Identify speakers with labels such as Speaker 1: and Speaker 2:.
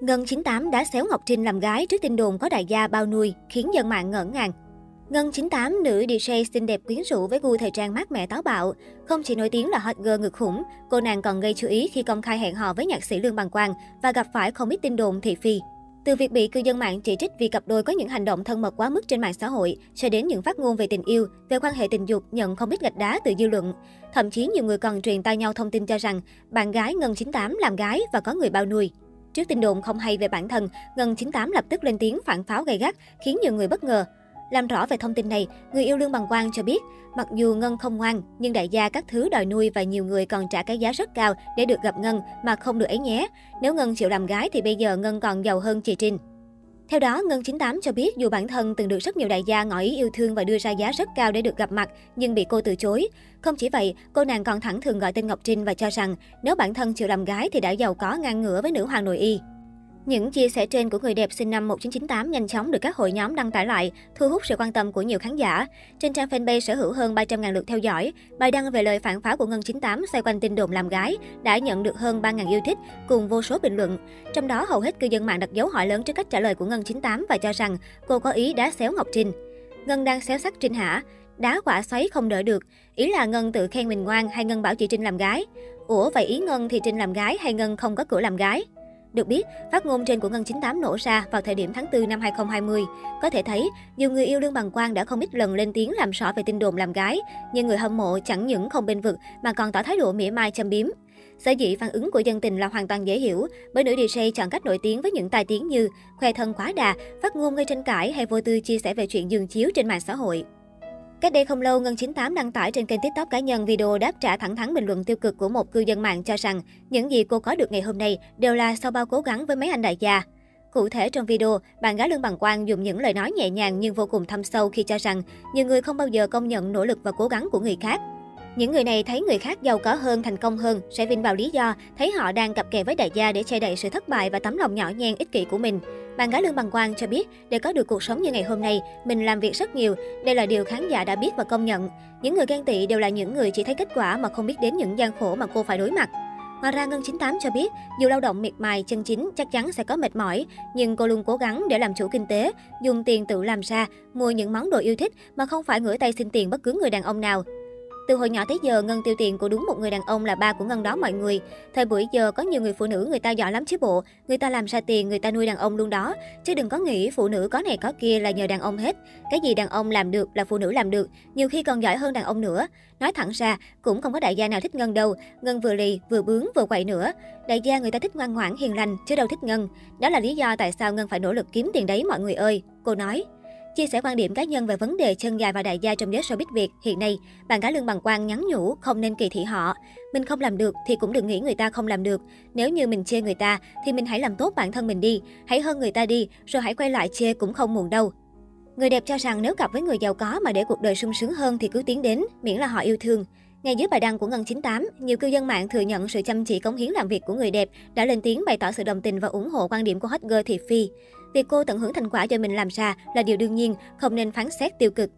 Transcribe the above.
Speaker 1: Ngân 98 đã xéo Ngọc Trinh làm gái trước tin đồn có đại gia bao nuôi, khiến dân mạng ngỡ ngàng. Ngân 98, nữ DJ xinh đẹp quyến rũ với gu thời trang mát mẻ táo bạo. Không chỉ nổi tiếng là hot girl ngực khủng, cô nàng còn gây chú ý khi công khai hẹn hò với nhạc sĩ Lương Bằng Quang và gặp phải không ít tin đồn thị phi. Từ việc bị cư dân mạng chỉ trích vì cặp đôi có những hành động thân mật quá mức trên mạng xã hội, cho đến những phát ngôn về tình yêu, về quan hệ tình dục nhận không ít gạch đá từ dư luận. Thậm chí nhiều người còn truyền tai nhau thông tin cho rằng bạn gái Ngân 98 làm gái và có người bao nuôi. Trước tin đồn không hay về bản thân, Ngân 98 lập tức lên tiếng phản pháo gay gắt, khiến nhiều người bất ngờ. Làm rõ về thông tin này, người yêu Lương Bằng Quang cho biết, mặc dù Ngân không ngoan, nhưng đại gia các thứ đòi nuôi và nhiều người còn trả cái giá rất cao để được gặp Ngân mà không được ấy nhé. Nếu Ngân chịu làm gái thì bây giờ Ngân còn giàu hơn chị Trinh. Theo đó, Ngân 98 cho biết dù bản thân từng được rất nhiều đại gia ngỏ ý yêu thương và đưa ra giá rất cao để được gặp mặt, nhưng bị cô từ chối. Không chỉ vậy, cô nàng còn thẳng thường gọi tên Ngọc Trinh và cho rằng nếu bản thân chịu làm gái thì đã giàu có ngang ngửa với nữ hoàng nội y. Những chia sẻ trên của người đẹp sinh năm 1998 nhanh chóng được các hội nhóm đăng tải lại, thu hút sự quan tâm của nhiều khán giả. Trên trang fanpage sở hữu hơn 300.000 lượt theo dõi, bài đăng về lời phản pháo của Ngân 98 xoay quanh tin đồn làm gái đã nhận được hơn 3.000 yêu thích cùng vô số bình luận. Trong đó hầu hết cư dân mạng đặt dấu hỏi lớn trước cách trả lời của Ngân 98 và cho rằng cô có ý đá xéo Ngọc Trinh. Ngân đang xéo sắc Trinh hả? Đá quả xoáy không đỡ được. Ý là Ngân tự khen mình ngoan hay Ngân bảo chị Trinh làm gái? Ủa vậy ý Ngân thì Trinh làm gái hay Ngân không có cửa làm gái? Được biết, phát ngôn trên của Ngân 98 nổ ra vào thời điểm tháng 4 năm 2020. Có thể thấy, nhiều người yêu Lương Bằng Quang đã không ít lần lên tiếng làm rõ về tin đồn làm gái, nhưng người hâm mộ chẳng những không bên vực mà còn tỏ thái độ mỉa mai châm biếm. Sở dĩ phản ứng của dân tình là hoàn toàn dễ hiểu, bởi nữ DJ chọn cách nổi tiếng với những tài tiếng như khoe thân quá đà, phát ngôn gây tranh cãi hay vô tư chia sẻ về chuyện giường chiếu trên mạng xã hội. Cách đây không lâu, Ngân 98 đăng tải trên kênh TikTok cá nhân video đáp trả thẳng thắn bình luận tiêu cực của một cư dân mạng cho rằng những gì cô có được ngày hôm nay đều là sau bao cố gắng với mấy anh đại gia. Cụ thể trong video, bạn gái Lương Bằng Quang dùng những lời nói nhẹ nhàng nhưng vô cùng thâm sâu khi cho rằng nhiều người không bao giờ công nhận nỗ lực và cố gắng của người khác. Những người này thấy người khác giàu có hơn, thành công hơn, sẽ vin vào lý do thấy họ đang cặp kè với đại gia để che đậy sự thất bại và tấm lòng nhỏ nhen ích kỷ của mình. Bạn gái Lương Bằng Quang cho biết, để có được cuộc sống như ngày hôm nay, mình làm việc rất nhiều. Đây là điều khán giả đã biết và công nhận. Những người ghen tị đều là những người chỉ thấy kết quả mà không biết đến những gian khổ mà cô phải đối mặt. Ngoài ra, Ngân 98 cho biết, dù lao động miệt mài, chân chính chắc chắn sẽ có mệt mỏi, nhưng cô luôn cố gắng để làm chủ kinh tế, dùng tiền tự làm ra, mua những món đồ yêu thích mà không phải ngửa tay xin tiền bất cứ người đàn ông nào. Từ hồi nhỏ tới giờ, Ngân tiêu tiền của đúng một người đàn ông là ba của Ngân đó mọi người. Thời buổi giờ có nhiều người phụ nữ người ta giỏi lắm chứ bộ, người ta làm ra tiền, người ta nuôi đàn ông luôn đó. Chứ đừng có nghĩ phụ nữ có này có kia là nhờ đàn ông hết. Cái gì đàn ông làm được là phụ nữ làm được, nhiều khi còn giỏi hơn đàn ông nữa. Nói thẳng ra, cũng không có đại gia nào thích Ngân đâu. Ngân vừa lì, vừa bướng, vừa quậy nữa. Đại gia người ta thích ngoan ngoãn, hiền lành, chứ đâu thích Ngân. Đó là lý do tại sao Ngân phải nỗ lực kiếm tiền đấy mọi người ơi. Cô nói. Chia sẻ quan điểm cá nhân về vấn đề chân dài và đại gia trong giới showbiz Việt hiện nay, bạn gái Lương Bằng Quang nhắn nhủ không nên kỳ thị họ. Mình không làm được thì cũng đừng nghĩ người ta không làm được. Nếu như mình chê người ta thì mình hãy làm tốt bản thân mình đi, hãy hơn người ta đi, rồi hãy quay lại chê cũng không muộn đâu. Người đẹp cho rằng nếu cặp với người giàu có mà để cuộc đời sung sướng hơn thì cứ tiến đến, miễn là họ yêu thương. Ngay dưới bài đăng của Ngân 98, nhiều cư dân mạng thừa nhận sự chăm chỉ cống hiến làm việc của người đẹp, đã lên tiếng bày tỏ sự đồng tình và ủng hộ quan điểm của hot girl Thị Phi. Việc cô tận hưởng thành quả do mình làm ra là điều đương nhiên, không nên phán xét tiêu cực.